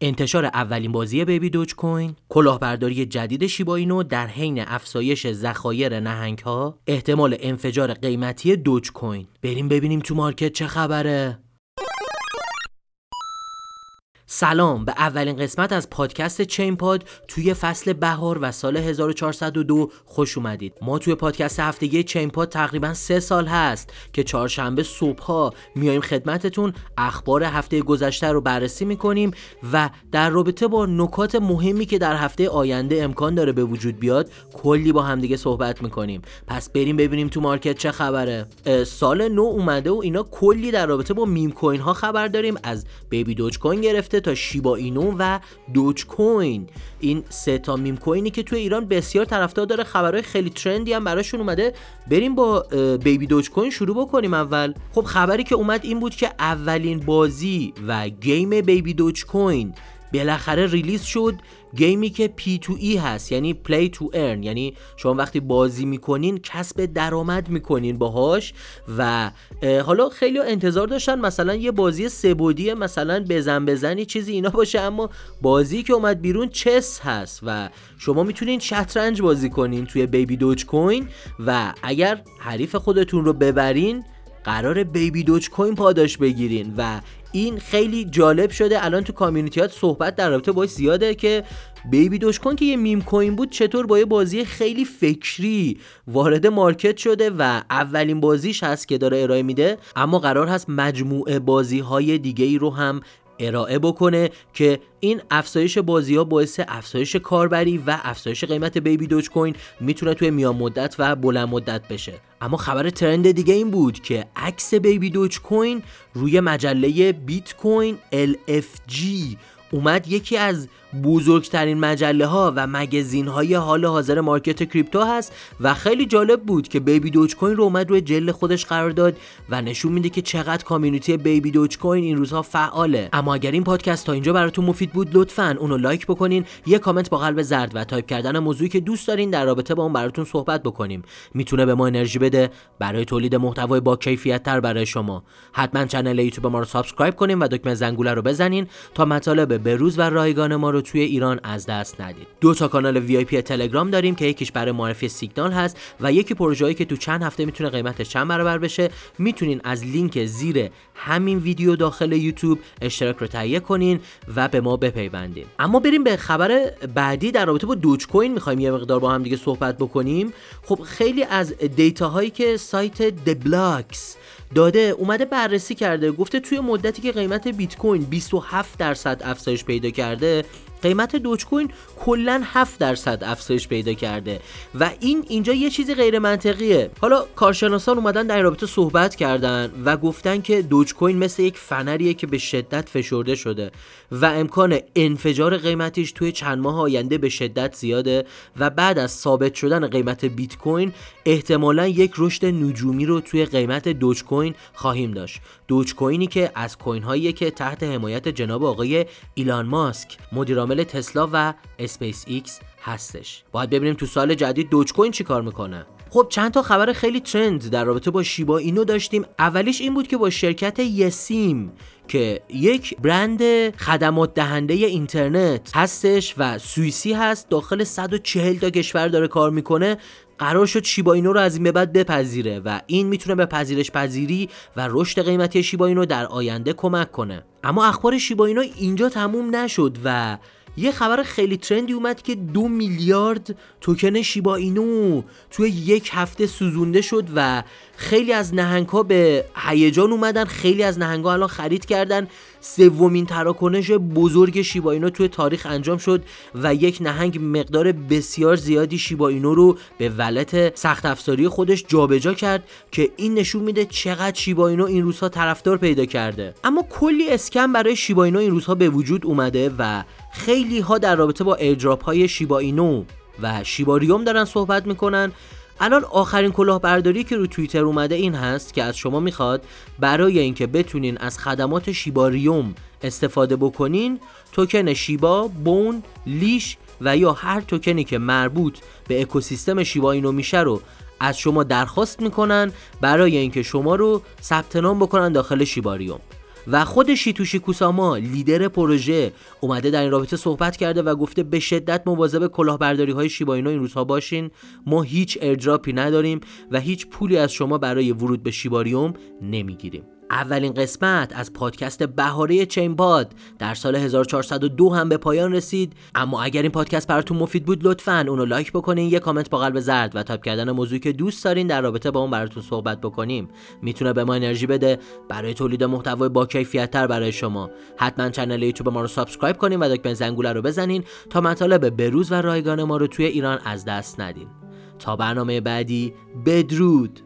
انتشار اولین بازی بیبی دوج کوین، کلاهبرداری جدید شیبا در حین افزایش ذخایر نهنگ ها، احتمال انفجار قیمتی دوج کوین. بریم ببینیم تو مارکت چه خبره. سلام به اولین قسمت از پادکست چین پاد توی فصل بهار و سال 1402 خوش اومدید. ما توی پادکست هفتگی چین پاد تقریبا سه سال هست که چهارشنبه صبحها میایم خدمتتون اخبار هفته گذشته رو بررسی می‌کنیم و در رابطه با نکات مهمی که در هفته آینده امکان داره به وجود بیاد کلی با همدیگه صحبت می‌کنیم. پس بریم ببینیم تو market چه خبره. سال نو اومده و اینا کلی در رابطه با meme coin ها خبر داریم. از بیبی دوج کوین گرفته تا شیبا اینو و دوج کوین این سه تا meme coin ی که توی ایران بسیار طرفدار داره خبرهای خیلی trend ی هم براشون اومده. بریم با بیبی دوج کوین شروع بکنیم اول. خب خبری که اومد این بود که اولین بازی و game بیبی دوج کوین بالاخره release شد game ی که P2E هست یعنی play to earn یعنی شما وقتی بازی می‌کنین کسب درآمد می‌کنین باهاش و حالا خیلی انتظار داشتن مثلا یه بازی سبودی مثلا بزن بزنی چیزی اینا باشه اما بازی که اومد بیرون chess هست و شما می‌تونین شطرنج بازی کنین توی بیبی دوج کوین و اگر حریف خودتون رو ببرین قراره بیبی دوج کوین پاداش بگیرین و این خیلی جالب شده. الان تو community ات صحبت در رابطه باش زیاده که بیبی دوج کوین که یه meme coin بود چطور با یه بازی خیلی فکری وارد market شده و اولین بازیش هست که داره ارائه میده اما قرار هست مجموعه بازی های دیگه ای رو هم ارائه بکنه که این افزایش بازی ها باعث افزایش کاربری و افزایش قیمت بیبی دوج کوین می‌تونه توی میان مدت و بلند مدت بشه. اما خبر ترند دیگه این بود که عکس بیبی دوج کوین روی مجله بیت کوین LFG اومد یکی از بزرگترین مجله ها و مگزین های حال حاضر مارکت کریپتو هست و خیلی جالب بود که بیبی دوج کوین رو اومد روی جل خودش قرار داد و نشون میده که چقدر community بیبی دوج کوین این روزها فعاله. اما اگر این پادکست تا اینجا براتون مفید بود لطفا اونو لایک بکنین یه کامنت با قلب زرد و تایپ کردن موضوعی که دوست دارین در رابطه با اون براتون صحبت بکنیم. می‌تونه به ما انرژی بده برای تولید محتوای با کیفیت تر برای شما. حتما کانال یوتیوب ما رو subscribe کنین و دکمه زنگوله رو بزنین تا مطالب بروز و رایگان ما رو توی ایران از دست ندید. دو تا کانال VIP تلگرام داریم که یکیش برای معرفی سیگنال هست و یکی پروژه‌ای که تو چند هفته می‌تونه قیمتش چند برابر بشه. می‌تونین از لینک زیر همین ویدیو داخل یوتیوب اشتراک رو تهیه کنین و به ما بپیوندین. اما بریم به خبر بعدی در رابطه با دوج کوین می‌خوایم یه مقدار با هم دیگه صحبت بکنیم. خب خیلی از data هایی که سایت دبلاکس داده اومده بررسی کرده گفته توی مدتی که قیمت بیت کوین 27 درصد افزایش پیدا کرده قیمت دوج کوین کلا 7 درصد افزایش پیدا کرده و این اینجا یه چیزی غیر منطقیه حالا کارشناسان اومدن در رابطه صحبت کردن و گفتن که دوج کوین مثل یک فنریه که به شدت فشرده شده و امکان انفجار قیمتیش توی چند ماه آینده به شدت زیاده و بعد از ثابت شدن قیمت بیت کوین احتمالا یک رشد نجومی رو توی قیمت دوج کوین خواهیم داشت. دوج کوینی که از coin هایی که تحت حمایت جناب آقای ایلان ماسک مدیر عامل تسلا و اسپیس ایکس هستش. باید ببینیم تو سال جدید دوج کوین چیکار می‌کنه. خب چند تا خبر خیلی trend در رابطه با شیبا اینو داشتیم. اولیش این بود که با شرکت یسیم که یک برند خدمات دهنده اینترنت هستش و سوئیسی هست داخل 140 تا کشور داره کار می‌کنه قرار شد شیبا اینو رو از این به بعد بپذیره و این می‌تونه به پذیرش پذیری و رشد قیمتی شیبا اینو در آینده کمک کنه. اما اخبار شیبا اینو اینجا تموم نشد و یه خبر خیلی ترندی اومد که دو میلیارد توکن شیبا اینو توی یک هفته سوزونده شد و خیلی از نهنگ ها به هیجان اومدن خیلی از نهنگ ها الان خرید کردن. سومین تراکنش بزرگ شیبا اینو توی تاریخ انجام شد و یک نهنگ مقدار بسیار زیادی شیبا اینو رو به ولت سخت افزاری خودش جابجا کرد که این نشون میده چقدر شیبا اینو این روزها طرفدار پیدا کرده. اما کلی اسکم برای شیبا اینو این روزها به وجود اومده و خیلی ها در رابطه با ایردراپ های شیبا اینو و شیباریوم دارن صحبت می‌کنن. الان آخرین کلاهبرداری که رو توییتر اومده این هست که از شما می‌خواد برای اینکه بتونین از خدمات شیباریوم استفاده بکنین توکن شیبا، بون، لیش و یا هر توکنی که مربوط به اکوسیستم شیبا اینو میشه رو از شما درخواست می‌کنن برای اینکه شما رو ثبت نام بکنن داخل شیباریوم و خود شیتوشی کوساما لیدر پروژه اومده در این رابطه صحبت کرده و گفته به شدت مواظب کلاهبرداری های شیبا اینو این روزها باشین. ما هیچ airdrop ی نداریم و هیچ پولی از شما برای ورود به شیباریوم نمی‌گیریم. اولین قسمت از پادکست بهاره چینپاد در سال 1402 هم به پایان رسید. اما اگر این پادکست براتون مفید بود لطفا اونو لایک بکنین یه کامنت با قلب زرد و تایپ کردن موضوعی که دوست دارین در رابطه با اون براتون صحبت بکنیم. می‌تونه به ما انرژی بده. برای تولید محتوای با کیفیت تر برای شما. حتما کانال یوتیوب ما رو subscribe کنین و دکمه زنگوله رو بزنین تا مطالب بروز و رایگان ما رو توی ایران از دست ندین. تا برنامه بعدی بدرود!